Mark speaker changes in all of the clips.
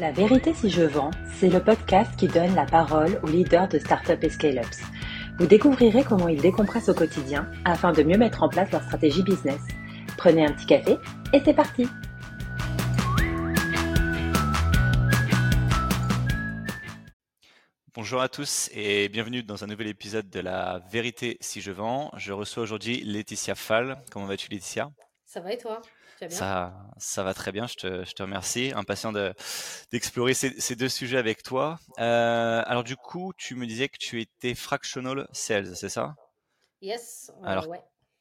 Speaker 1: La vérité si je vends, c'est le podcast qui donne la parole aux leaders de startups et scale-ups. Vous découvrirez comment ils décompressent au quotidien afin de mieux mettre en place leur stratégie business. Prenez un petit café et c'est parti
Speaker 2: Bonjour à tous et bienvenue dans un nouvel épisode de La vérité si je vends. Je reçois aujourd'hui Laetitia Fall. Comment vas-tu Laetitia?
Speaker 3: Ça va et toi?
Speaker 2: Ça, ça va très bien, je te, je te remercie. Impatient d'explorer ces, ces, deux sujets avec toi. Euh, alors du coup, tu me disais que tu étais fractional sales, c'est ça?
Speaker 3: Yes.
Speaker 2: Alors,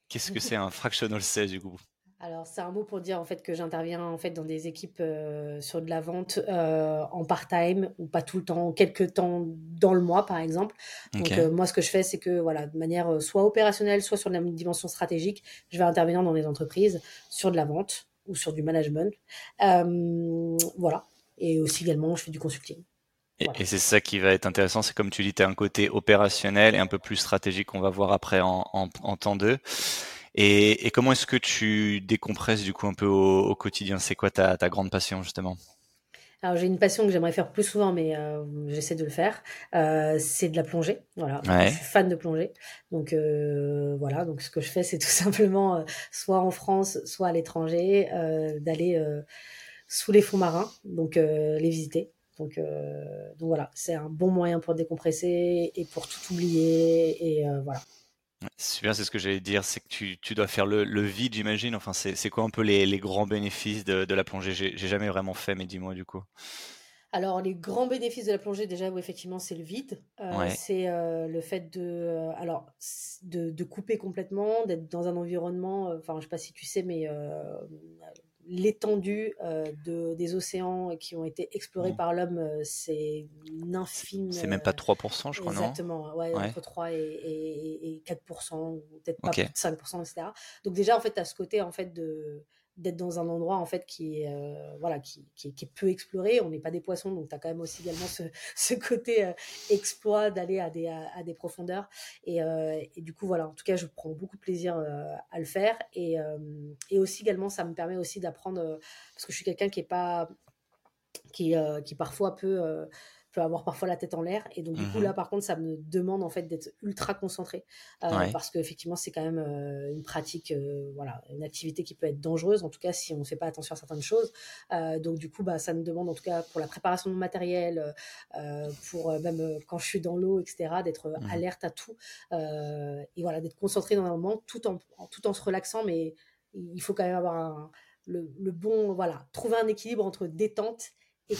Speaker 2: qu'est-ce que c'est un fractional sales du coup?
Speaker 3: Alors, c'est un mot pour dire en fait que j'interviens en fait dans des équipes euh, sur de la vente euh, en part-time ou pas tout le temps, quelques temps dans le mois par exemple. Donc euh, moi, ce que je fais, c'est que voilà, de manière soit opérationnelle, soit sur la dimension stratégique, je vais intervenir dans des entreprises sur de la vente ou sur du management. voilà. Et aussi également, je fais du consulting.
Speaker 2: Et, c'est ça qui va être intéressant, c'est comme tu dis, tu as un côté opérationnel et un peu plus stratégique qu'on va voir après en, en, en temps 2. Et, comment est-ce que tu décompresses du coup un peu au, quotidien? C'est quoi ta, grande passion justement?
Speaker 3: Alors j'ai une passion que j'aimerais faire plus souvent, mais euh, j'essaie de le faire. Euh, c'est de la plongée. Voilà, je suis fan de plongée. Donc euh, voilà, donc ce que je fais, c'est tout simplement soit en France, soit à l'étranger, d'aller sous les fonds marins, donc les visiter. Donc, donc voilà, c'est un bon moyen pour décompresser et pour tout oublier et voilà.
Speaker 2: Super, c'est ce que j'allais dire, c'est que tu, tu dois faire le, le vide, j'imagine. Enfin, c'est quoi un peu les, les grands bénéfices de, de la plongée? J'ai j'ai jamais vraiment fait, mais dis-moi du coup.
Speaker 3: Alors, les grands bénéfices de la plongée, déjà, oui, effectivement, c'est le vide. Euh, c'est euh, le fait de, euh, alors, de, de couper complètement, d'être dans un environnement, enfin, je sais pas si tu sais, mais l'étendue euh, de, des océans qui ont été explorés mmh. par l'homme, euh, c'est une infime.
Speaker 2: C'est même pas 3%, je crois,
Speaker 3: non? Exactement, ouais, entre 3 et, et, et 4%, ou peut-être pas plus de 5%, etc. Donc déjà, en fait, as ce côté, en fait, de d'être dans un endroit en fait qui est euh, voilà qui, qui, est peu exploré. On n'est pas des poissons donc tu as quand même aussi également ce, ce côté euh, exploit d'aller à des, à, des profondeurs. Et, euh, et, du coup voilà en tout cas je prends beaucoup de plaisir à le faire. Et, et aussi également ça me permet aussi d'apprendre parce que je suis quelqu'un qui est pas qui, qui parfois peut peut avoir parfois la tête en l'air. Et donc, du coup, mmh là, par contre, ça me demande en fait d'être ultra concentré euh, parce qu'effectivement, c'est quand même euh, une pratique, euh, voilà, une activité qui peut être dangereuse, en tout cas, si on ne fait pas attention à certaines choses. donc, du coup, bah, ça me demande, en tout cas, pour la préparation de mon matériel, pour même quand je suis dans l'eau, etc., d'être mmh alerte à tout et voilà, d'être concentré dans un moment tout en, tout en se relaxant, mais il faut quand même avoir le, le, bon, voilà, trouver un équilibre entre détente et.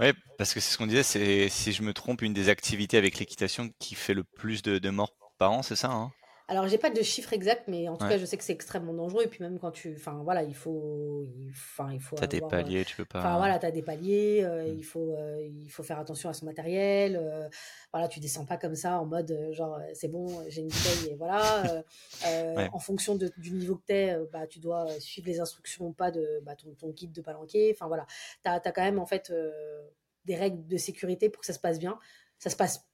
Speaker 2: Ouais, parce que c'est ce qu'on disait, c'est si je me trompe, une des activités avec l'équitation qui fait le plus de, de morts par an, c'est ça hein?
Speaker 3: Alors, j'ai pas de chiffre exact, mais en tout cas, je sais que c'est extrêmement dangereux. Et puis, même quand tu. Enfin, voilà, il faut. Enfin, il faut.
Speaker 2: T'as des paliers, tu peux pas.
Speaker 3: Enfin, voilà, t'as des paliers. Euh, mmh. il, faut, euh, il faut faire attention à son matériel. Euh, voilà, tu descends pas comme ça en mode genre, c'est bon, j'ai une bouteille et voilà. En fonction de, du niveau que t'es, bah, tu dois suivre les instructions ou pas de bah, ton, ton, guide de palanquet. Enfin, voilà. T'as as quand même, en fait, des règles de sécurité pour que ça se passe bien. Ça se passe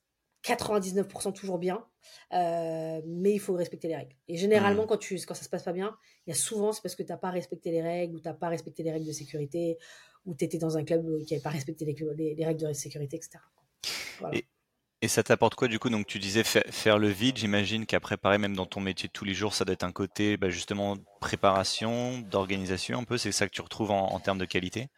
Speaker 3: 99% toujours bien, euh, mais il faut respecter les règles. Et généralement, mmh. quand, tu, quand ça se passe pas bien, il y a souvent, c'est parce que tu n'as pas respecté les règles, ou tu n'as pas respecté les règles de sécurité, ou tu étais dans un club qui n'avait pas respecté les, les, règles de sécurité, etc.
Speaker 2: Voilà. Et ça t'apporte quoi du coup? Donc tu disais faire le vide, j'imagine qu'après pareil même dans ton métier de tous les jours, ça doit être un côté bah, justement préparation, d'organisation un peu, c'est ça que tu retrouves en, termes de qualité?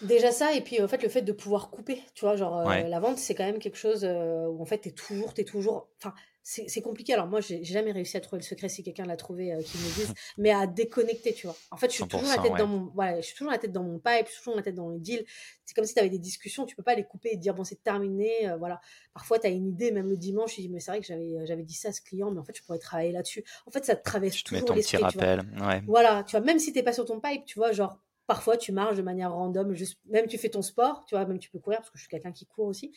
Speaker 3: Déjà ça, et puis en fait le fait de pouvoir couper, tu vois, genre euh, la vente c'est quand même quelque chose euh, où en fait t'es toujours, es toujours, enfin c'est compliqué. Alors moi, j'ai jamais réussi à trouver le secret si quelqu'un l'a trouvé, euh, qui me dise, mais à déconnecter, tu vois. En fait, je suis toujours la tête dans mon, voilà, je suis toujours la tête dans mon pipe, je suis toujours la tête dans le deal. C'est comme si tu avais des discussions, tu peux pas les couper et dire bon c'est terminé, euh, voilà. Parfois tu as une idée, même le dimanche, je dis mais c'est vrai que j'avais euh, j'avais dit ça à ce client, mais en fait je pourrais travailler là-dessus. En fait, ça te traverse toujours l'esprit.
Speaker 2: Tu rappel, ouais.
Speaker 3: Voilà, tu vois, même si t'es pas sur ton pipe, tu vois, genre parfois tu marches de manière random, juste, même tu fais ton sport, tu vois, même tu peux courir parce que je suis quelqu'un qui court aussi.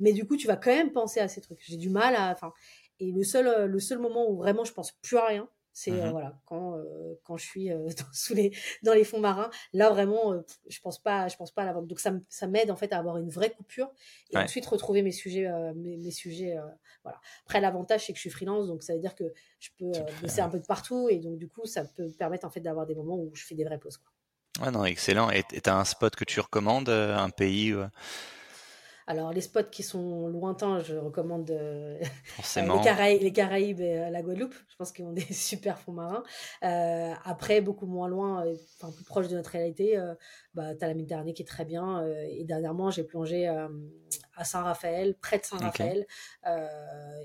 Speaker 3: Mais du coup, tu vas quand même penser à ces trucs. J'ai du mal à, enfin, et le seul, euh, le seul moment où vraiment je pense plus à rien, c'est euh, mmh voilà quand euh, quand je suis dans, sous les dans les fonds marins. Là vraiment je pense pas je pense pas à la vente. Donc ça ça m'aide en fait à avoir une vraie coupure et ensuite retrouver mes sujets mes, mes, sujets voilà. Après l'avantage c'est que je suis freelance donc ça veut dire que je peux bosser un peu de partout et donc du coup ça peut me permettre en fait d'avoir des moments où je fais des vraies pauses quoi.
Speaker 2: Ouais, non, excellent. Et tu as un spot que tu recommandes, un pays
Speaker 3: alors, les spots qui sont lointains, je recommande euh, les, Caraïbes, les, Caraïbes, et euh, la Guadeloupe. Je pense qu'ils ont des super fonds marins. Euh, après, beaucoup moins loin, enfin plus proche de notre réalité, bah, tu as la Méditerranée qui est très bien. et dernièrement, j'ai plongé à Saint-Raphaël, près de Saint-Raphaël.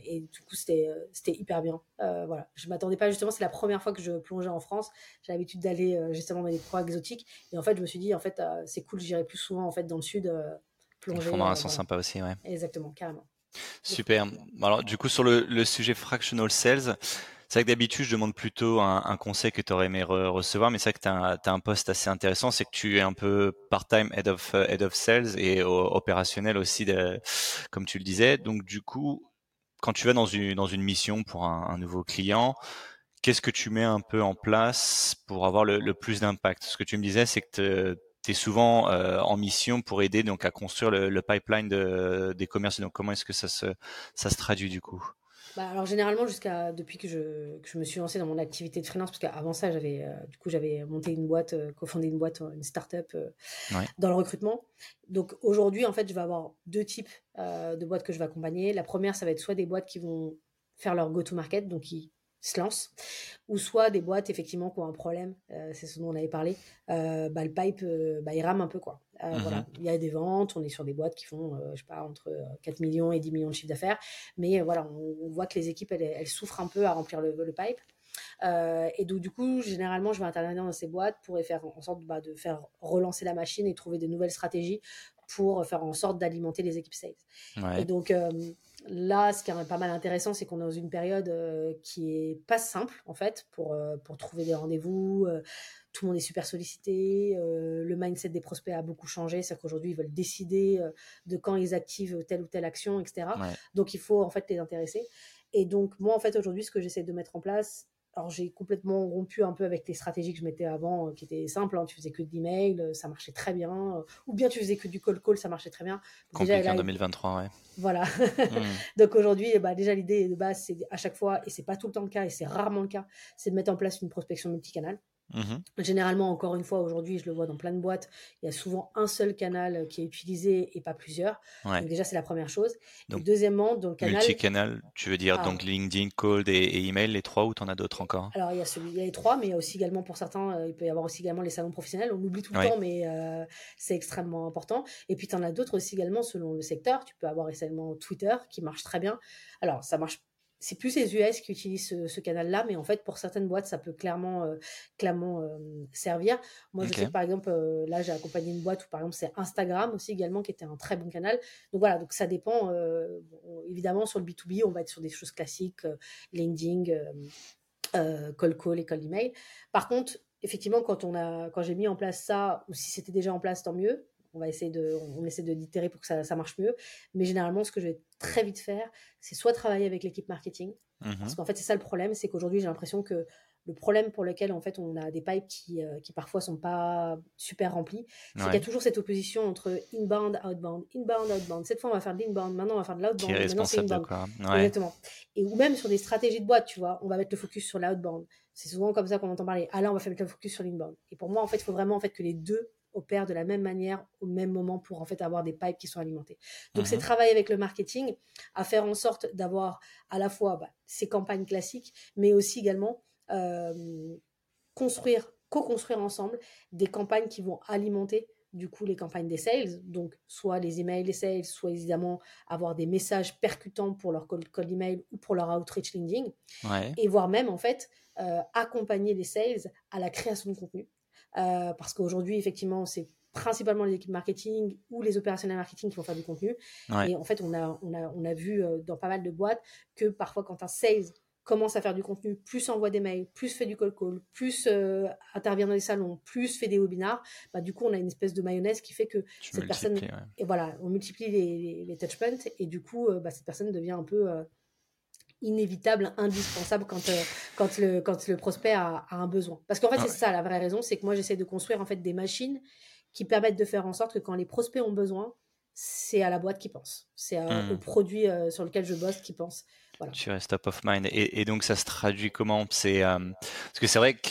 Speaker 3: et du coup, c'était hyper bien. voilà. Je m'attendais pas, justement, c'est la première fois que je plongeais en France. J'ai l'habitude d'aller justement dans des coins exotiques. Et en fait, je me suis dit, en fait, c'est cool, j'irai plus souvent en fait, dans le sud
Speaker 2: les fonds marins sont sympas aussi, ouais.
Speaker 3: Exactement, carrément.
Speaker 2: Super. Alors, du coup, sur le, sujet fractional sales, c'est vrai que d'habitude, je demande plutôt un, conseil que tu aurais aimé recevoir, mais c'est vrai que tu as, un poste assez intéressant, c'est que tu es un peu part-time head of, head of sales et opérationnel aussi, de, comme tu le disais. Donc, du coup, quand tu vas dans une, dans une mission pour un, nouveau client, qu'est-ce que tu mets un peu en place pour avoir le, le plus d'impact? Ce que tu me disais, c'est que souvent euh, en mission pour aider donc à construire le, pipeline de, des commerces. Donc comment est-ce que ça se, ça se traduit du coup?
Speaker 3: Bah, alors généralement jusqu'à depuis que je, que je, me suis lancée dans mon activité de freelance parce qu'avant ça j'avais euh, du coup j'avais monté une boîte euh, cofondé une boîte une start-up dans le recrutement. Donc aujourd'hui en fait je vais avoir deux types de boîtes que je vais accompagner. La première ça va être soit des boîtes qui vont faire leur go to market donc qui se lance, ou soit des boîtes effectivement qui ont un problème, euh, c'est ce dont on avait parlé, euh, bah, le pipe, euh, bah, il rame un peu quoi. Mmh voilà, il y a des ventes, on est sur des boîtes qui font, je sais pas, entre 4 millions et 10 millions de chiffre d'affaires, mais voilà, on, voit que les équipes elles, souffrent un peu à remplir le, pipe. et donc du coup, généralement, je vais intervenir dans ces boîtes pour faire en sorte bah, de faire relancer la machine et trouver de nouvelles stratégies pour faire en sorte d'alimenter les équipes sales. Et donc Là, ce qui est pas mal intéressant, c'est qu'on est dans une période euh, qui est pas simple en fait pour euh, pour trouver des rendez-vous. Euh, tout le monde est super sollicité. le mindset des prospects a beaucoup changé, c'est qu'aujourd'hui ils veulent décider de quand ils activent telle ou telle action, etc. Donc il faut en fait les intéresser. Et donc moi en fait aujourd'hui, ce que j'essaie de mettre en place, alors j'ai complètement rompu un peu avec les stratégies que je mettais avant, euh, qui étaient simples. Hein. Tu faisais que de l'email, euh, ça marchait très bien. Euh, ou bien tu faisais que du call call, ça marchait très bien.
Speaker 2: Compliqué en 2023, ouais.
Speaker 3: Voilà. Hmm. Donc aujourd'hui, bah, déjà l'idée de base, c'est à chaque fois, et c'est pas tout le temps le cas, et c'est rarement le cas, c'est de mettre en place une prospection multicanale. Mmh Généralement, encore une fois, aujourd'hui, je le vois dans plein de boîtes, il y a souvent un seul canal euh, qui est utilisé et pas plusieurs. Donc déjà, c'est la première chose. Donc, deuxièmement, dans le canal...
Speaker 2: Multicanal, tu veux dire ah. donc LinkedIn, Cold et, email, les trois ou tu en as d'autres encore?
Speaker 3: Alors, il y, a celui, il y a les trois, mais il y a aussi également pour certains, euh, il peut y avoir aussi également les salons professionnels. On l'oublie tout le temps, mais euh, c'est extrêmement important. Et puis, tu en as d'autres aussi également selon le secteur. Tu peux avoir également Twitter qui marche très bien. Alors, ça marche c'est plus les US qui utilisent ce, canal-là, mais en fait, pour certaines boîtes, ça peut clairement, euh, clairement euh, servir. Moi, je sais par exemple, euh, là, j'ai accompagné une boîte où, par exemple, c'est Instagram aussi également, qui était un très bon canal. Donc voilà, donc ça dépend. évidemment, sur le B2B, on va être sur des choses classiques, LinkedIn, call call et call email. Par contre, effectivement, quand, on a, quand j'ai mis en place ça, ou si c'était déjà en place, tant mieux on va essayer de, on essaie de d'itérer pour que ça, marche mieux. Mais généralement, ce que je vais très vite faire, c'est soit travailler avec l'équipe marketing, mmh parce qu'en fait, c'est ça le problème, c'est qu'aujourd'hui, j'ai l'impression que le problème pour lequel en fait on a des pipes qui, euh, qui parfois sont pas super remplis, c'est qu'il y a toujours cette opposition entre inbound, outbound, inbound, outbound. Cette fois on va faire de l'inbound, maintenant on va faire de l'outbound, maintenant c'est inbound. Exactement. Et ou même sur des stratégies de boîte, tu vois, on va mettre le focus sur l'outbound. C'est souvent comme ça qu'on entend parler. Ah là on va faire mettre le focus sur l'inbound. Et pour moi en fait il faut vraiment en fait que les deux opèrent de la même manière au même moment pour en fait avoir des pipes qui sont alimentés. Donc c'est mhm. travailler avec le marketing à faire en sorte d'avoir à la fois bah, ces campagnes classiques, mais aussi également euh, construire, co-construire ensemble des campagnes qui vont alimenter du coup les campagnes des sales, donc soit les emails des sales, soit évidemment avoir des messages percutants pour leur call, call email ou pour leur outreach LinkedIn, et voire même en fait euh, accompagner les sales à la création de contenu. Euh, parce qu'aujourd'hui, effectivement, c'est principalement les équipes marketing ou les opérationnels marketing qui vont faire du contenu. Et en fait, on a, on a, on a vu euh, dans pas mal de boîtes que parfois, quand un sales commence à faire du contenu, plus envoie des mails, plus fait du call call, plus euh, intervient dans les salons, plus fait des webinars, bah, du coup, on a une espèce de mayonnaise qui fait que cette personne. Et voilà, on multiplie les, les, touchpoints et du coup, bah, cette personne devient un peu inévitable, indispensable quand, euh, quand, le, quand le prospect a, un besoin. Parce qu'en fait, c'est ça la vraie raison, c'est que moi, j'essaie de construire en fait des machines qui permettent de faire en sorte que quand les prospects ont besoin, c'est à la boîte qui pense. C'est mmh. au produit euh, sur lequel je bosse qui pense.
Speaker 2: Tu restes top of mind. Et, donc, ça se traduit comment? C'est euh, Parce que c'est vrai que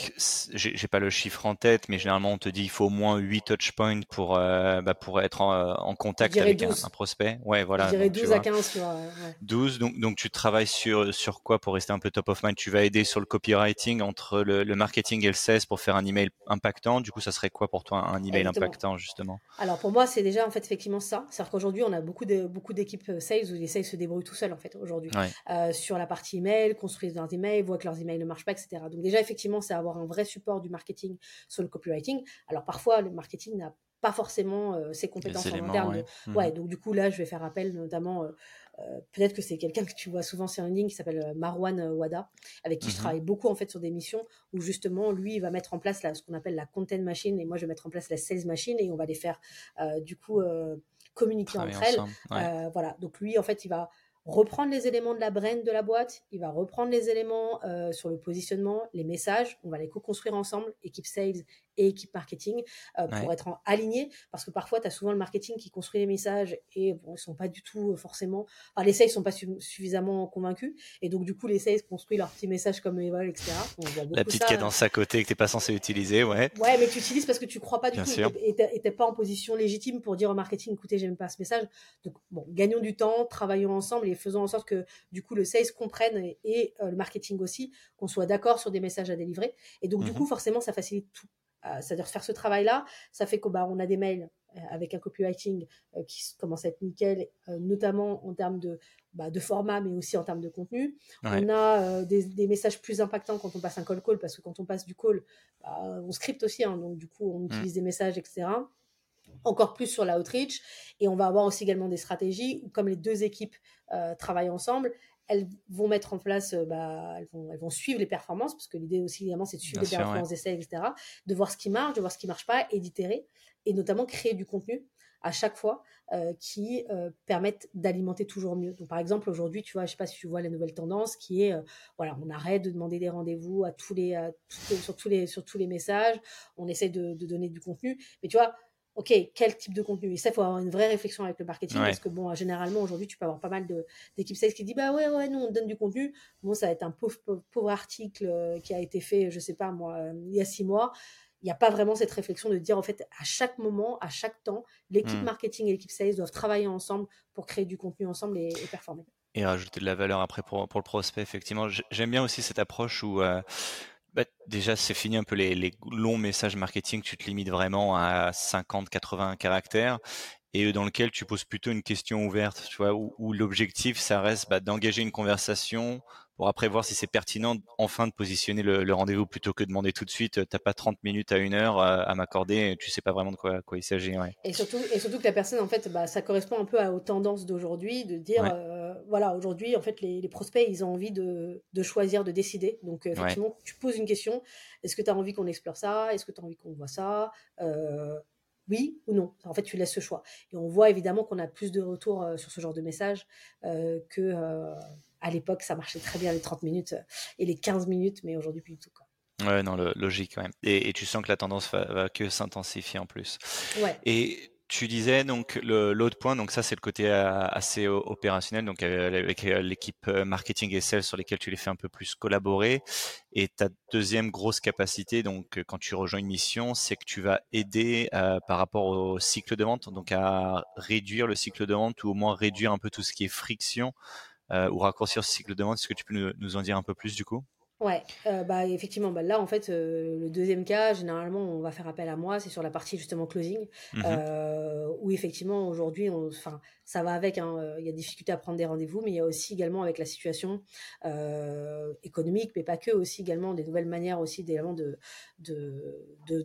Speaker 2: j'ai pas le chiffre en tête, mais généralement, on te dit il faut au moins 8 touch points pour, euh, bah, pour être en, euh, contact avec un, prospect.
Speaker 3: Ouais, voilà. Je dirais 12 à 15. Tu vois,
Speaker 2: 12. Donc, donc, tu travailles sur, sur quoi pour rester un peu top of mind? Tu vas aider sur le copywriting entre le, marketing et le sales pour faire un email impactant? Du coup, ça serait quoi pour toi un email impactant, justement?
Speaker 3: Alors, pour moi, c'est déjà en fait effectivement ça. C'est-à-dire qu'aujourd'hui, on a beaucoup d'équipes sales où les sales se débrouillent tout seuls en fait aujourd'hui. Euh, sur la partie email, construisent leurs emails, voient que leurs emails ne marchent pas, etc. Donc déjà, effectivement, c'est avoir un vrai support du marketing sur le copywriting. Alors parfois, le marketing n'a pas forcément euh, ses compétences en interne. Mmh. Ouais. donc du coup, là, je vais faire appel notamment... Euh, peut-être que c'est quelqu'un que tu vois souvent sur LinkedIn qui s'appelle Marwan Wada, avec qui je mmh travaille beaucoup en fait sur des missions où justement lui il va mettre en place ce qu'on appelle la content machine et moi je vais mettre en place la sales machine et on va les faire du coup communiquer entre elles. voilà, donc lui en fait il va reprendre les éléments de la brand de la boîte, il va reprendre les éléments euh, sur le positionnement, les messages, on va les co-construire ensemble, équipe sales et équipe marketing, euh, pour être en, aligné, parce que parfois, tu as souvent le marketing qui construit les messages et bon, ils sont pas du tout euh, forcément... Enfin, les sales sont pas suffisamment convaincus, et donc du coup, les sales construisent leurs petits messages comme ils veulent, etc.
Speaker 2: la petite cadence à côté que tu pas censé utiliser, ouais.
Speaker 3: Ouais, mais tu utilises parce que tu crois pas du tout, et tu pas en position légitime pour dire au marketing, écoutez, j'aime pas ce message. Donc, bon, gagnons du temps, travaillons ensemble et faisons en sorte que du coup le sales comprenne et, euh, le marketing aussi, qu'on soit d'accord sur des messages à délivrer. Et donc du mmh coup forcément ça facilite tout. Euh, c'est-à-dire faire ce travail-là, ça fait qu'on bah, on a des mails euh, avec un copywriting qui commence à être nickel, notamment en termes de, bah, de format, mais aussi en termes de contenu. On a des, messages plus impactants quand on passe un call call, parce que quand on passe du call, bah, on script aussi, hein, donc du coup on mmh. utilise des messages, etc encore plus sur l'outreach. Et on va avoir aussi également des stratégies où, comme les deux équipes euh, travaillent ensemble, elles vont mettre en place, euh, bah, elles, vont, elles vont suivre les performances, parce que l'idée aussi, évidemment, c'est de suivre les performances d'essai, etc., de voir ce qui marche, de voir ce qui marche pas, et d'itérer, et notamment créer du contenu à chaque fois euh, qui permettent d'alimenter toujours mieux. Donc, par exemple, aujourd'hui, tu vois, je sais pas si tu vois la nouvelle tendance qui est, voilà, on arrête de demander des rendez-vous à tous les, sur, tous les, sur tous les messages, on essaie de, de donner du contenu, mais tu vois, OK, quel type de contenu Et ça, il faut avoir une vraie réflexion avec le marketing parce que, bon, généralement, aujourd'hui, tu peux avoir pas mal d'équipes sales qui disent, bah ouais, ouais, nous, on donne du contenu. Bon, ça va être un pauvre, pauvre, article euh, qui a été fait, je sais pas, moi, euh, il y a six mois. Il n'y a pas vraiment cette réflexion de dire, en fait, à chaque moment, à chaque temps, l'équipe hmm. marketing et l'équipe sales doivent travailler ensemble pour créer du contenu ensemble et, performer.
Speaker 2: Et rajouter de la valeur après pour, pour le prospect, effectivement. J'aime bien aussi cette approche où. Euh, bah, déjà, c'est fini un peu les, longs messages marketing. Tu te limites vraiment à 50-80 caractères et dans lequel tu poses plutôt une question ouverte, tu vois, où, l'objectif, ça reste bah, d'engager une conversation pour après voir si c'est pertinent enfin de positionner le, rendez-vous plutôt que de demander tout de suite, t'as pas 30 minutes à une heure euh, à, m'accorder, tu sais pas vraiment de quoi, quoi il s'agit.
Speaker 3: Et, surtout, et surtout que la personne, en fait, bah, ça correspond un peu aux tendances d'aujourd'hui, de dire, euh, voilà, aujourd'hui, en fait, les, prospects, ils ont envie de, de choisir, de décider. Donc, euh, effectivement, tu poses une question, est-ce que tu as envie qu'on explore ça? Est-ce que tu as envie qu'on voit ça? Oui ou non? En fait, tu laisses ce choix. Et on voit évidemment qu'on a plus de retours sur ce genre de message que à l'époque, ça marchait très bien les 30 minutes et les 15 minutes, mais aujourd'hui plus du tout. Quoi.
Speaker 2: Ouais, non, logique quand même. Et, tu sens que la tendance va, que s'intensifier en plus.
Speaker 3: Ouais.
Speaker 2: Et tu disais donc l'autre point, donc ça c'est le côté assez opérationnel, donc avec l'équipe marketing et sales sur lesquels tu les fais un peu plus collaborer. Et ta deuxième grosse capacité, donc quand tu rejoins une mission, c'est que tu vas aider par rapport au cycle de vente, donc à réduire le cycle de vente ou au moins réduire un peu tout ce qui est friction euh, ou raccourcir ce cycle de vente. Est-ce que tu peux nous, en dire un peu plus du coup?
Speaker 3: Ouais, euh, bah effectivement, bah là en fait euh, le deuxième cas, généralement on va faire appel à moi, c'est sur la partie justement closing, mmh où effectivement aujourd'hui, enfin ça va avec, hein, il y a difficulté à prendre des rendez-vous, mais il y a aussi également avec la situation économique, mais pas que, aussi également des nouvelles manières aussi de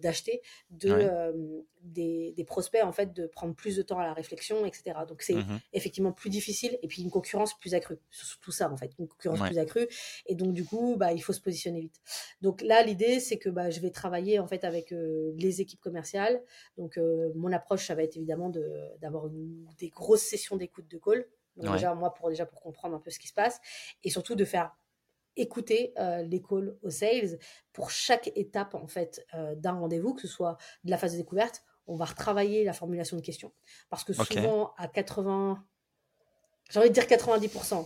Speaker 3: d'acheter, de, de, des, des, prospects en fait de prendre plus de temps à la réflexion, etc. Donc c'est mmh effectivement plus difficile et puis une concurrence plus accrue sur tout ça en fait, une concurrence plus accrue et donc du coup bah il faut se positionner vite. Donc là l'idée c'est que bah, je vais travailler en fait avec euh, les équipes commerciales. Donc euh, mon approche ça va être évidemment de d'avoir des grosses sessions d'écoute de call. Donc déjà moi pour déjà pour comprendre un peu ce qui se passe et surtout de faire écouter euh, les calls aux sales pour chaque étape en fait d'un rendez-vous, que ce soit de la phase de découverte on va retravailler la formulation de questions. Parce que souvent, à 80, j'ai envie de dire 90%,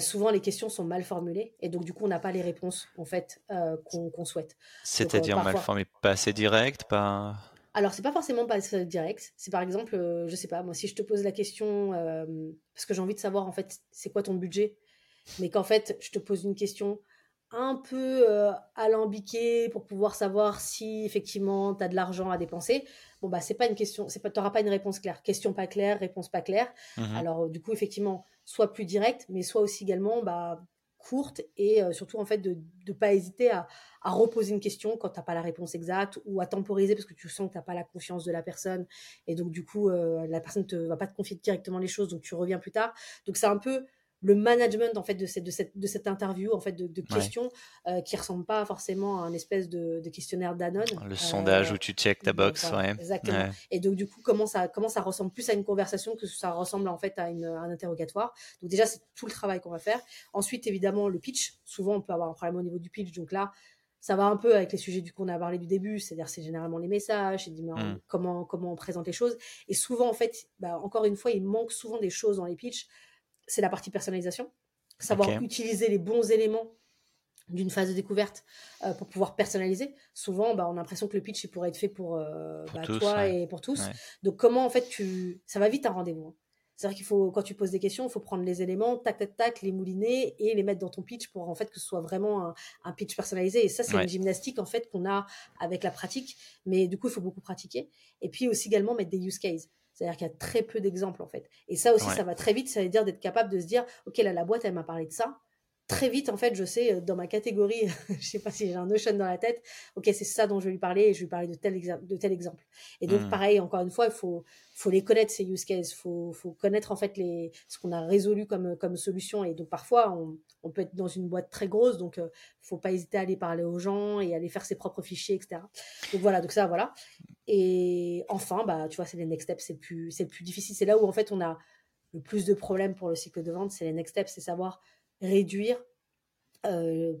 Speaker 3: souvent les questions sont mal formulées et donc du coup on n'a pas les réponses en fait qu'on souhaite.
Speaker 2: C'est-à-dire mal formé, pas assez direct, pas.
Speaker 3: Alors, c'est pas forcément pas direct. C'est par exemple, je sais pas, moi, si je te pose la question, parce que j'ai envie de savoir, en fait, c'est quoi ton budget, mais qu'en fait, je te pose une question un peu alambiquée pour pouvoir savoir si effectivement tu as de l'argent à dépenser. Bon, bah, c'est pas une question, c'est pas, t'auras pas une réponse claire. Question pas claire, réponse pas claire. Mmh Alors, du coup, effectivement, soit plus direct, mais soit aussi également, bah, courte et surtout en fait de ne pas hésiter à, à, reposer une question quand tu n'as pas la réponse exacte ou à temporiser parce que tu sens que tu n'as pas la confiance de la personne et donc du coup la personne ne va pas te confier directement les choses donc tu reviens plus tard. Donc c'est un peu le management en fait de cette de cette de cette interview en fait de, de questions euh, qui ressemble pas forcément à un espèce de, de questionnaire Danone.
Speaker 2: Le sondage euh, où tu check ta box ouais.
Speaker 3: exactement. Et donc du coup comment ça comment ça ressemble plus à une conversation que ça ressemble en fait à, une, un interrogatoire. Donc déjà c'est tout le travail qu'on va faire. Ensuite évidemment le pitch. Souvent on peut avoir un problème au niveau du pitch. Donc là ça va un peu avec les sujets du qu'on a parlé du début, c'est-à-dire c'est généralement les messages, c'est mmh. comment comment on présente les choses. Et souvent en fait, bah, encore une fois, il manque souvent des choses dans les pitchs c'est la partie personnalisation. Savoir utiliser les bons éléments d'une phase de découverte euh, pour pouvoir personnaliser. Souvent, bah, on a l'impression que le pitch il pourrait être fait pour, euh, bah, toi et pour tous. Donc, comment en fait tu. Ça va vite un rendez-vous. Hein. C'est-à-dire qu'il faut, quand tu poses des questions, il faut prendre les éléments, tac, tac, tac, les mouliner et les mettre dans ton pitch pour en fait que ce soit vraiment un, pitch personnalisé. Et ça, c'est une gymnastique en fait qu'on a avec la pratique. Mais du coup, il faut beaucoup pratiquer. Et puis aussi également mettre des use cases. C'est-à-dire qu'il y a très peu d'exemples en fait. Et ça aussi, ça va très vite. Ça veut dire d'être capable de se dire, ok, là, la boîte, elle m'a parlé de ça. Très vite, en fait, je sais euh, dans ma catégorie, je sais pas si j'ai un notion dans la tête. Ok, c'est ça dont je vais lui parler et je vais lui parler de tel, de tel exemple. Et donc, mmh. pareil, encore une fois, il faut, faut les connaître ces use cases. Faut, faut connaître en fait les, ce qu'on a résolu comme, comme solution. Et donc, parfois, on, on peut être dans une boîte très grosse, donc euh, faut pas hésiter à aller parler aux gens et aller faire ses propres fichiers, etc. Donc voilà, donc ça, voilà. Et enfin, bah, tu vois, c'est les next steps, c'est plus, c'est le plus difficile. C'est là où en fait on a le plus de problèmes pour le cycle de vente, c'est les next steps, c'est savoir réduire. Euh,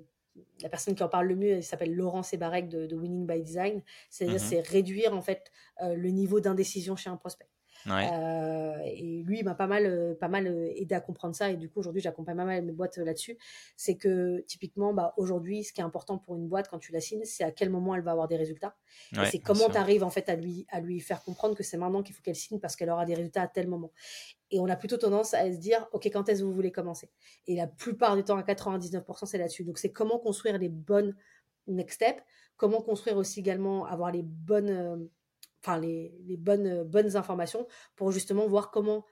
Speaker 3: la personne qui en parle le mieux, elle s'appelle Laurent Sebarek de, Winning by Design. C'est-à-dire, mm-hmm. c'est réduire en fait euh, le niveau d'indécision chez un prospect. Euh, et lui, il m'a pas mal, euh, pas mal euh, aidé à comprendre ça. Et du coup, aujourd'hui, j'accompagne pas mal mes boîtes là-dessus. C'est que typiquement, bah, aujourd'hui, ce qui est important pour une boîte quand tu la signes, c'est à quel moment elle va avoir des résultats. et c'est comment tu arrives en fait à lui, à lui faire comprendre que c'est maintenant qu'il faut qu'elle signe parce qu'elle aura des résultats à tel moment. Et on a plutôt tendance à se dire, OK, quand est-ce que vous voulez commencer? Et la plupart du temps, à 99%, c'est là-dessus. Donc, c'est comment construire les bonnes next steps, comment construire aussi également, avoir les bonnes enfin les, bonnes, bonnes informations pour justement voir comment,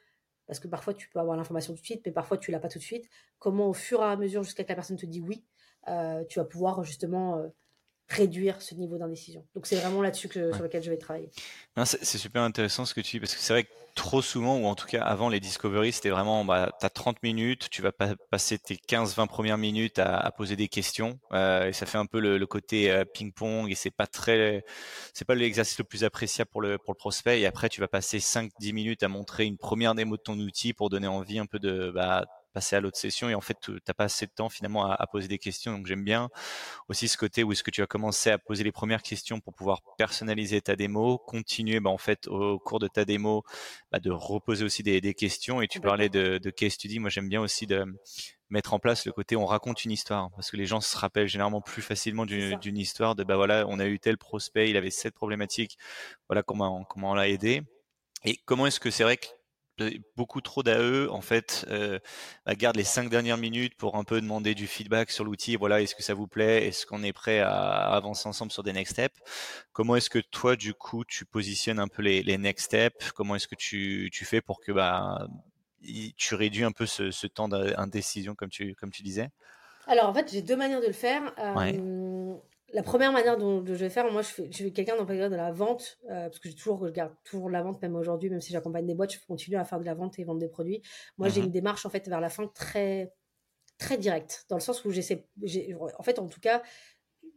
Speaker 3: parce que parfois tu peux avoir l'information tout de suite, mais parfois tu l'as pas tout de suite, comment au fur et à mesure, jusqu'à que la personne te dit oui, euh, tu vas pouvoir justement euh, réduire ce niveau d'indécision. Donc c'est vraiment là-dessus que, sur lequel je vais travailler.
Speaker 2: C'est super intéressant ce que tu dis, parce que c'est vrai que trop souvent, ou en tout cas avant les Discovery, c'était vraiment, bah, tu as 30 minutes, tu vas pas passer tes 15-20 premières minutes à, à, poser des questions, euh, et ça fait un peu le, le côté euh, ping-pong, et c'est pas très, c'est pas l'exercice le plus appréciable pour le, pour le prospect, et après tu vas passer 5-10 minutes à montrer une première démo de ton outil pour donner envie un peu de, bah, passer à l'autre session et en fait t'as pas assez de temps finalement à, poser des questions donc j'aime bien aussi ce côté où est-ce que tu as commencé à poser les premières questions pour pouvoir personnaliser ta démo continuer bah, en fait au, cours de ta démo bah, de reposer aussi des, questions et tu parlais de, de case study. Moi j'aime bien aussi de mettre en place le côté on raconte une histoire parce que les gens se rappellent généralement plus facilement d'une histoire de bah voilà on a eu tel prospect il avait cette problématique voilà comment comment on l'a aidé. Et comment est-ce que c'est vrai que beaucoup trop d'AE en fait euh, bah, garde les cinq dernières minutes pour un peu demander du feedback sur l'outil. Voilà, est-ce que ça vous plaît? Est-ce qu'on est prêt à avancer ensemble sur des next steps? Comment est-ce que toi du coup tu positionnes un peu les, les next steps? Comment est-ce que tu, tu fais pour que bah tu réduis un peu ce, ce temps d'indécision comme tu comme tu disais?
Speaker 3: Alors en fait j'ai deux manières de le faire. Euh, la première manière dont, je vais faire, moi, je fais, je fais quelqu'un dans le de la vente, euh, parce que j'ai toujours, je garde toujours la vente, même aujourd'hui, même si j'accompagne des boîtes, je continue à faire de la vente et vendre des produits. Moi, j'ai mhm. une démarche, en fait, vers la fin très, très directe, dans le sens où j'essaie, en fait, en tout cas,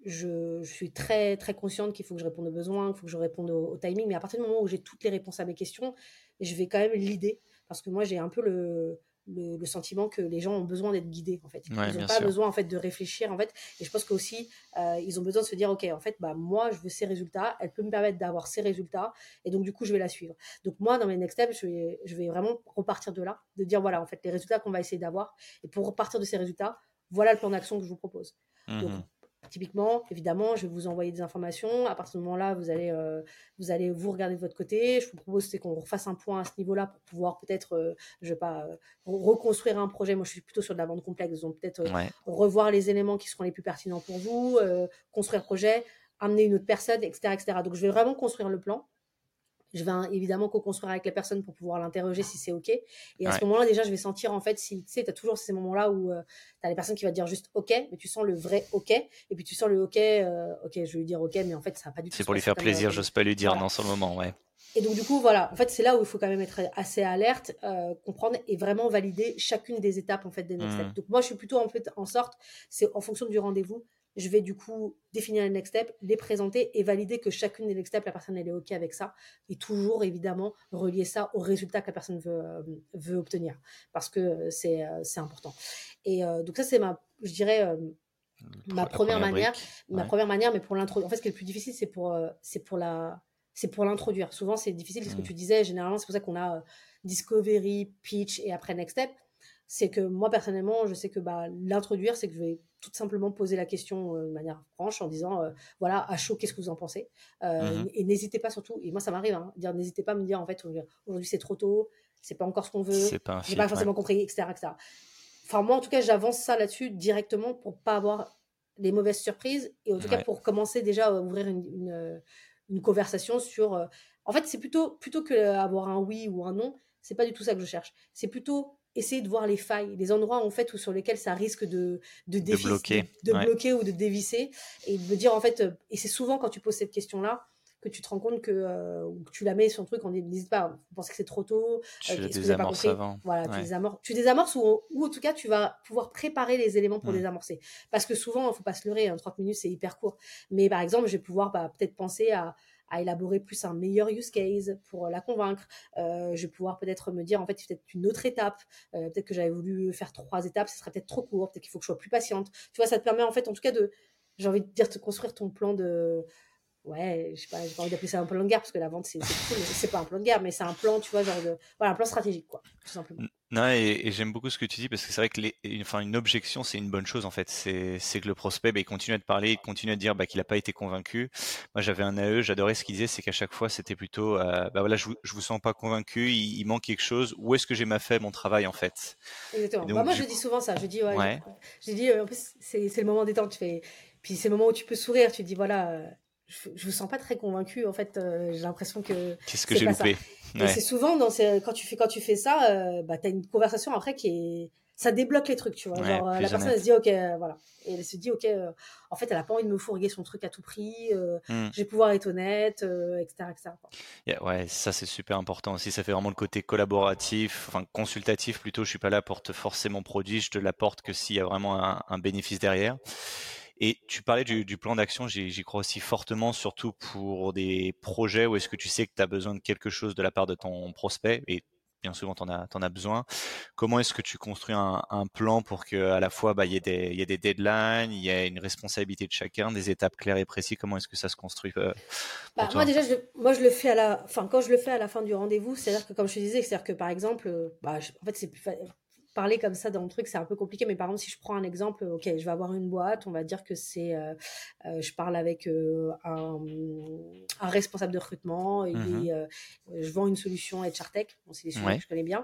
Speaker 3: je, je, suis très, très consciente qu'il faut que je réponde aux besoins, qu'il faut que je réponde au, timing, mais à partir du moment où j'ai toutes les réponses à mes questions, je vais quand même l'idée, parce que moi, j'ai un peu le, le, sentiment que les gens ont besoin d'être guidés en fait. ils n'ont pas besoin en fait de réfléchir en fait. Et je pense qu'aussi euh, ils ont besoin de se dire ok en fait bah moi je veux ces résultats, elle peut me permettre d'avoir ces résultats et donc du coup je vais la suivre. Donc moi dans mes next steps je vais, je vais vraiment repartir de là, de dire voilà en fait les résultats qu'on va essayer d'avoir et pour repartir de ces résultats voilà le plan d'action que je vous propose. Donc, mmh Typiquement, évidemment, je vais vous envoyer des informations. À partir de ce moment-là, vous allez, euh, vous allez vous regarder de votre côté. Je vous propose c'est qu'on refasse un point à ce niveau-là pour pouvoir peut-être, euh, je vais pas euh, reconstruire un projet. Moi, je suis plutôt sur de la vente complexe, donc peut-être revoir les éléments qui seront les plus pertinents pour vous, construire le projet, amener une autre personne, etc., etc. Donc, je vais vraiment construire le plan. Je vais évidemment co-construire avec la personne pour pouvoir l'interroger si c'est OK. Et à ce moment-là, déjà, je vais sentir, en fait, si tu sais, tu as toujours ces moments-là où euh, tu as les personnes qui vont dire juste OK, mais tu sens le vrai OK. Et puis tu sens le OK, euh, OK, je vais lui dire OK, mais en fait, ça va pas du tout.
Speaker 2: C'est pour lui faire plaisir, euh, j'ose pas lui dire non sur le moment, ouais.
Speaker 3: Et donc, du coup, voilà, en fait, c'est là où il faut quand même être assez alerte, comprendre et vraiment valider chacune des étapes, en fait, des next steps. Mmh. Donc, moi, je suis plutôt, en fait, en sorte, c'est en fonction du rendez-vous, je vais du coup définir les next steps, les présenter et valider que chacune des next steps, la personne elle est OK avec ça. Et toujours évidemment relier ça au résultat que la personne veut, euh, veut obtenir. Parce que euh, c'est euh, important. Et donc ça, c'est ma, je dirais, ma première, manière. Ma première manière, mais pour l'introduire. En fait, ce qui est le plus difficile, c'est pour, c'est pour la c'est pour l'introduire. Souvent, c'est difficile, c'est ce que mmh. tu disais. Généralement, c'est pour ça qu'on a Discovery, Pitch et après Next Step. C'est que moi, personnellement, je sais que bah, l'introduire, c'est que je vais tout simplement poser la question euh, de manière franche en disant euh, voilà à chaud qu'est-ce que vous en pensez euh, mmh et n'hésitez pas surtout et moi ça m'arrive hein, dire n'hésitez pas à me dire en fait aujourd'hui c'est trop tôt c'est pas encore ce qu'on veut j'ai pas, pas forcément compris etc etc enfin moi en tout cas j'avance ça là-dessus directement pour pas avoir les mauvaises surprises et en tout cas pour commencer déjà à ouvrir une, une, conversation sur en fait c'est plutôt plutôt que avoir un oui ou un non c'est pas du tout ça que je cherche. C'est plutôt essayer de voir les failles, les endroits en fait où sur lesquels ça risque de de, de bloquer, de, bloquer ou de dévisser, et de me dire en fait, euh, et c'est souvent quand tu poses cette question-là que tu te rends compte que, euh, tu la mets sur le truc, on n'hésite pas, vous pensez que c'est trop tôt,
Speaker 2: tu euh, désamorces avant.
Speaker 3: Voilà, tu, désamorces, tu désamorces ou, ou, en tout cas tu vas pouvoir préparer les éléments pour mmh. désamorcer. Parce que souvent, il faut pas se leurrer, 30 hein, minutes c'est hyper court. Mais par exemple, je vais pouvoir bah, peut-être penser à à élaborer plus un meilleur use case pour la convaincre. Euh, je vais pouvoir peut-être me dire, en fait, c'est peut-être une autre étape. Euh, peut-être que j'avais voulu faire trois étapes, ce serait peut-être trop court. Peut-être qu'il faut que je sois plus patiente. Tu vois, ça te permet, en fait, en tout cas, de, j'ai envie de dire, de construire ton plan de, ouais, je sais pas, j'ai pas envie d'appeler ça un plan de guerre parce que la vente c'est cool, c'est pas un plan de guerre, mais c'est un plan, tu vois, genre de, voilà, un plan stratégique, quoi, tout simplement.
Speaker 2: Non, et, j'aime beaucoup ce que tu dis parce que c'est vrai que les, une, enfin, une objection, c'est une bonne chose en fait. C'est, c'est que le prospect, bah, il continue à te parler, il continue à te dire bah, qu'il n'a pas été convaincu. Moi, j'avais un AE, j'adorais ce qu'il disait, c'est qu'à chaque fois, c'était plutôt, euh, bah voilà, je, je vous sens pas convaincu, il, manque quelque chose. Où est-ce que j'ai ma fait mon travail en fait?
Speaker 3: Exactement. bah, moi, je dis souvent ça. Je dis, ouais. Je, dis, euh, en plus, c'est, c'est le moment détente. Tu fais, puis c'est le moment où tu peux sourire. Tu dis, voilà. Euh, je, me sens pas très convaincue. En fait, euh, j'ai l'impression que.
Speaker 2: Qu'est-ce que j'ai loupé
Speaker 3: C'est souvent dans ces, quand tu fais quand tu fais ça, euh, bah t'as une conversation après qui est, ça débloque les trucs, tu vois. Genre euh, la personne elle se dit ok, euh, voilà, et elle se dit ok, en fait elle a pas envie de me fourguer son truc à tout prix. Hmm. Je vais pouvoir être honnête, etc., etc.
Speaker 2: ouais, ça c'est super important aussi. Ça fait vraiment le côté collaboratif, enfin consultatif plutôt. Je suis pas là pour te forcer mon produit, je te l'apporte que s'il y a vraiment un, un bénéfice derrière. Et tu parlais du, du plan d'action, j'y crois aussi fortement, surtout pour des projets où est-ce que tu sais que tu as besoin de quelque chose de la part de ton prospect, et bien souvent tu en as, en as besoin. Comment est-ce que tu construis un, un plan pour que à la fois bah, il y, ait des, y ait des deadlines, il y ait une responsabilité de chacun, des étapes claires et précises? Comment est-ce que ça se construit euh,
Speaker 3: bah, Moi déjà, je, moi je le fais à la, enfin quand je le fais à la fin du rendez-vous, c'est-à-dire que comme je te disais, c'est-à-dire que par exemple, euh, bah, en fait c'est plus parler comme ça dans le truc, c'est un peu compliqué. Mais par exemple, si je prends un exemple, ok, je vais avoir une boîte, on va dire que c'est, euh, euh, je parle avec euh, un, un, responsable de recrutement, et, mmh je vends une solution HR Tech, bon, c'est des sujets que je connais bien.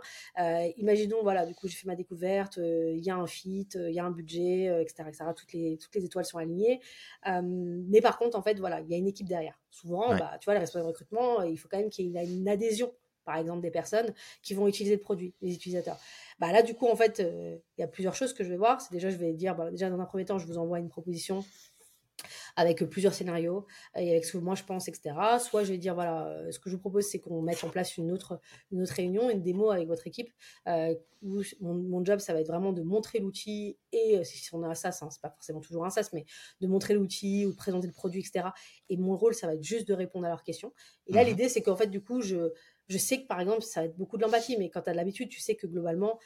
Speaker 3: imaginons, voilà, du coup, j'ai fait ma découverte, il y a un fit, il y a un budget, etc., etc. Toutes les toutes les étoiles sont alignées. mais par contre, en fait, voilà, il y a une équipe derrière. Souvent, bah, tu vois, les responsables de recrutement, il faut quand même qu'il y ait une adhésion par exemple des personnes qui vont utiliser le produit, les utilisateurs. Bah là, du coup, en fait, euh, il y a plusieurs choses que je vais voir. C'est déjà, je vais dire, bah, déjà dans un premier temps, je vous envoie une proposition avec plusieurs scénarios et avec ce que moi je pense, etc. Soit je vais dire, voilà, euh, ce que je vous propose, c'est qu'on mette en place une autre, une autre réunion, une démo avec votre équipe. Euh, où mon, job, ça va être vraiment de montrer l'outil et si on a un SaaS, hein, c'est pas forcément toujours un SaaS, mais de montrer l'outil ou de présenter le produit, etc. Et mon rôle, ça va être juste de répondre à leurs questions. Et là, mmh l'idée, c'est qu'en fait, du coup, je, je sais que par exemple, ça va être beaucoup de l'empathie, mais quand tu as l'habitude, tu sais que globalement,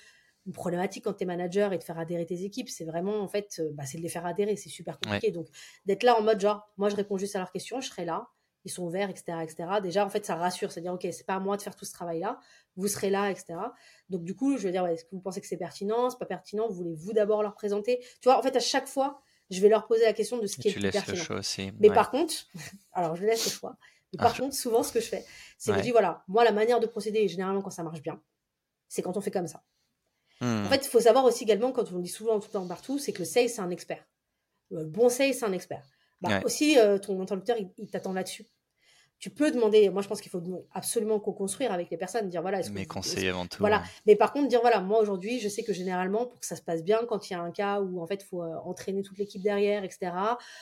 Speaker 3: une problématique quand tu es manager et de faire adhérer tes équipes, c'est vraiment, en fait, bah, c'est de les faire adhérer. C'est super compliqué. Donc, d'être là en mode genre, moi, je réponds juste à leurs questions, je serai là ils sont ouverts, etc., etc. Déjà, en fait, ça rassure, c'est-à-dire, ok, c'est pas à moi de faire tout ce travail-là, vous serez là, etc. Donc, du coup, je veux dire, est-ce que vous pensez que c'est pertinent, c'est pas pertinent, voulez-vous d'abord leur présenter? Tu vois, en fait, à chaque fois, je vais leur poser la question de ce qui est plus pertinent. Le choix aussi. Mais par contre, alors je laisse le choix. Mais par ah, contre, souvent, ce que je fais, c'est que je dis, voilà, moi, la manière de procéder, généralement, quand ça marche bien, c'est quand on fait comme ça. En hmm. fait, il faut savoir aussi également, quand on dit souvent tout le temps partout, c'est que le sales, c'est un expert. Le bon sales, c'est un expert. Bah, Aussi, euh, ton interlocuteur, il, t'attend là-dessus. Tu peux demander, moi je pense qu'il faut absolument co-construire avec les personnes, dire voilà.
Speaker 2: Mais conseiller avant tout.
Speaker 3: Voilà. Mais par contre, dire voilà, moi aujourd'hui, je sais que généralement, pour que ça se passe bien, quand il y a un cas où en fait il faut euh, entraîner toute l'équipe derrière, etc.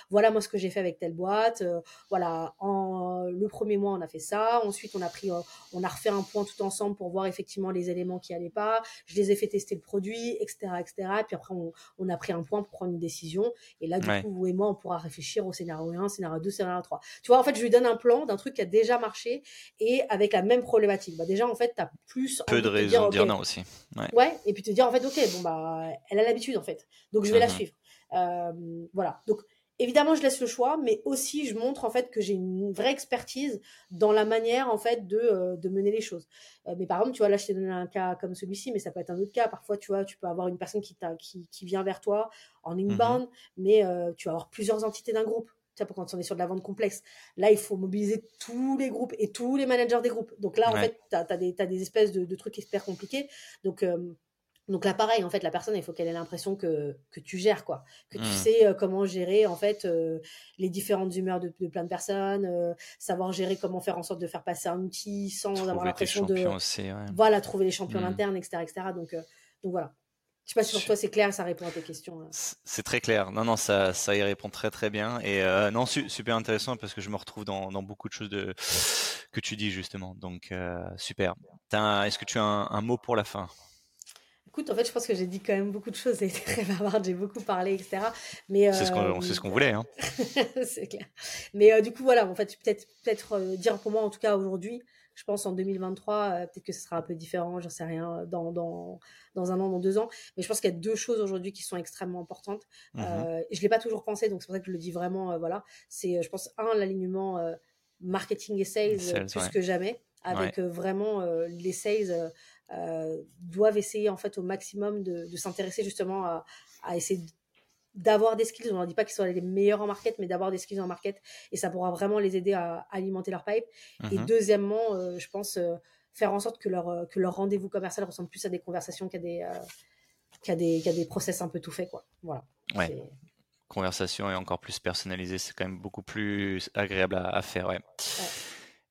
Speaker 3: Voilà moi ce que j'ai fait avec telle boîte. Euh, voilà, en, le premier mois on a fait ça. Ensuite on a pris, on a refait un point tout ensemble pour voir effectivement les éléments qui allaient pas. Je les ai fait tester le produit, etc., etc. Et puis après on, on a pris un point pour prendre une décision. Et là du coup vous et moi on pourra réfléchir au scénario 1, scénario 2, scénario 3. Tu vois en fait je lui donne un plan d'un truc qui a déjà marché et avec la même problématique. Bah déjà, en fait, tu as plus.
Speaker 2: Peu de raisons de dire, non aussi.
Speaker 3: Ouais. et puis te dire, en fait, ok, bon, bah, elle a l'habitude, en fait. Donc, je vais la mhm. suivre. Euh, voilà. Donc, évidemment, je laisse le choix, mais aussi, je montre, en fait, que j'ai une vraie expertise dans la manière, en fait, de, euh, de mener les choses. Euh, mais par exemple, tu vois, là, je t'ai donné un cas comme celui-ci, mais ça peut être un autre cas. Parfois, tu vois, tu peux avoir une personne qui, qui, qui vient vers toi en inbound, mhm. mais tu vas avoir plusieurs entités d'un groupe pour quand on est sur de la vente complexe. Là, il faut mobiliser tous les groupes et tous les managers des groupes. Donc là, en fait, tu as, des espèces de, trucs hyper compliqués. Donc, euh, donc là, pareil, en fait, la personne, il faut qu'elle ait l'impression que, que tu gères, quoi. Que tu mmh. sais euh, comment gérer, en fait, euh, les différentes humeurs de, plein de personnes, savoir gérer comment faire en sorte de faire passer un outil sans avoir l'impression de. Voilà, trouver les champions mmh. internes, etc., etc. Donc, donc voilà. Je sais pas si pour toi c'est clair, ça répond à tes questions.
Speaker 2: C'est très clair. Non, non, ça, ça y répond très très bien. Et euh, non, super intéressant parce que je me retrouve dans, dans, beaucoup de choses de, que tu dis justement. Donc euh, super. Est-ce que tu as un, mot pour la fin?
Speaker 3: Écoute, en fait, je pense que j'ai dit quand même beaucoup de choses. J'ai été très bavarde, j'ai beaucoup parlé, etc. Mais
Speaker 2: c'est ce qu'on ce qu'on voulait. Hein.
Speaker 3: c'est clair. Mais euh, du coup, voilà, en fait, peut-être peut-être dire pour moi, en tout cas aujourd'hui, je pense en 2023, euh, peut-être que ce sera un peu différent, j'en sais rien, dans, dans, dans, un an, dans deux ans. Mais je pense qu'il y a deux choses aujourd'hui qui sont extrêmement importantes. Mmh euh, je ne l'ai pas toujours pensé, donc c'est pour ça que je le dis vraiment. Euh, voilà, c'est, je pense, un, l'alignement marketing et sales, plus que jamais, avec vraiment les sales. doivent essayer en fait au maximum de, de s'intéresser justement à, à essayer de d'avoir des skills. On ne dit pas qu'ils soient les meilleurs en market, mais d'avoir des skills en market. Et ça pourra vraiment les aider à alimenter leur pipe. Et mhm. deuxièmement, euh, je pense euh, faire en sorte que leur, euh, que leur rendez-vous commercial ressemble plus à des conversations qu'à des, qu'à des, des process un peu tout faits. Voilà.
Speaker 2: Ouais. Conversation et encore plus personnalisée, c'est quand même beaucoup plus agréable à, faire. Ouais.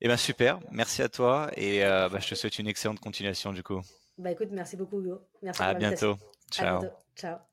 Speaker 2: Et eh ben super, merci à toi et bah, je te souhaite une excellente continuation du coup.
Speaker 3: Bah écoute, merci beaucoup Hugo. Merci
Speaker 2: à bientôt. Ciao.
Speaker 3: Ciao.